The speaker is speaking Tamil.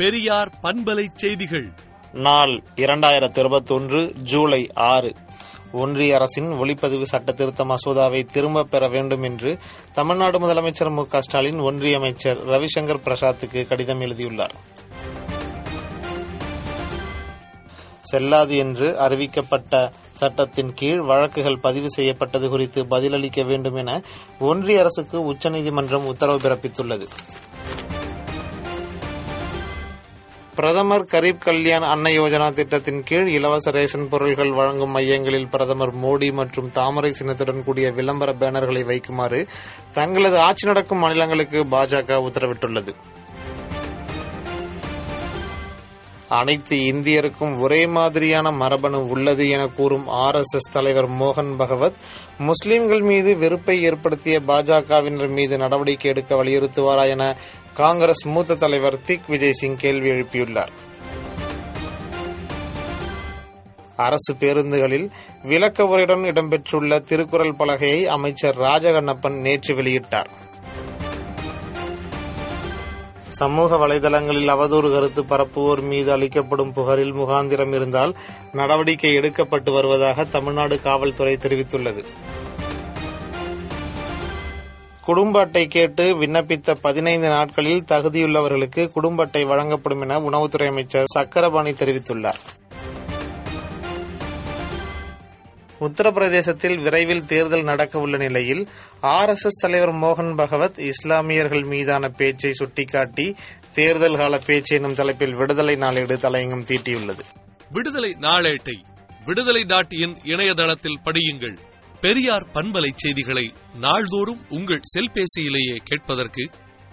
பெரியார் பண்பலை செய்திகள். நாள் இரண்டாயிரத்தி இருபத்தொன்று ஜூலை ஆறு. ஒன்றிய அரசின் ஒளிப்பதிவு சட்ட திருத்த மசோதாவை திரும்பப் பெற வேண்டும் என்று தமிழ்நாடு முதலமைச்சர் மு க ஸ்டாலின் ஒன்றிய அமைச்சர் ரவிசங்கர் பிரசாத்துக்கு கடிதம் எழுதியுள்ளார். செல்லாது என்று அறிவிக்கப்பட்ட சட்டத்தின் கீழ் வழக்குகள் பதிவு செய்யப்பட்டது குறித்து பதிலளிக்க வேண்டும் என ஒன்றிய அரசுக்கு உச்சநீதிமன்றம் உத்தரவு பிறப்பித்துள்ளது. பிரதமர் கரீப் கல்யாண் அன்ன யோஜனா திட்டத்தின் கீழ் இலவச ரேஷன் பொருட்கள் வழங்கும் மையங்களில் பிரதமர் மோடி மற்றும் தாமரை சின்னத்துடன் கூடிய விளம்பர பேனர்களை வைக்குமாறு தங்களது ஆட்சி நடக்கும் மாநிலங்களுக்கு பாஜக உத்தரவிட்டுள்ளது. அனைத்து இந்தியருக்கும் ஒரே மாதிரியான மரபணு உள்ளது என கூறும் ஆர் எஸ் எஸ் தலைவர் மோகன் பகவத் முஸ்லிம்கள் மீது வெறுப்பை ஏற்படுத்திய பாஜகவினர் மீது நடவடிக்கை எடுக்க வலியுறுத்துவாரா என காங்கிரஸ் மூத்த தலைவர் திக் விஜய் சிங் கேள்வி எழுப்பியுள்ளார். அரசு பேருந்துகளில் விளக்க உரையுடன் இடம்பெற்றுள்ள திருக்குறள் பலகையை அமைச்சர் ராஜகண்ணப்பன் நேற்று வெளியிட்டார். சமூக வலைதளங்களில் அவதூறு கருத்து பரப்புவோர் மீது அளிக்கப்படும் புகாரில் முகாந்திரம் இருந்தால் நடவடிக்கை எடுக்கப்பட்டு வருவதாக தமிழ்நாடு காவல்துறை தெரிவித்துள்ளது. குடும்ப அட்டை கேட்டு விண்ணப்பித்த பதினைந்து நாட்களில் தகுதியுள்ளவர்களுக்கு குடும்ப அட்டை வழங்கப்படும் என உணவுத்துறை அமைச்சர் சக்கரபாணி தெரிவித்துள்ளார். உத்தரப்பிரதேசத்தில் விரைவில் தேர்தல் நடக்க உள்ள நிலையில் ஆர் எஸ் எஸ் தலைவர் மோகன் பகவத் இஸ்லாமியர்கள் மீதான பேச்சை சுட்டிக்காட்டி தேர்தல் கால பேச்சு எனும் தலைப்பில் விடுதலை நாளேடு தலையங்கம் தீட்டியுள்ளது. விடுதலை நாளேட்டை விடுதலை டாட் இன் இணையதளத்தில் படியுங்கள். பெரியார் பண்பலை செய்திகளை நாள்தோறும் உங்கள் செல்பேசியிலேயே கேட்பதற்கு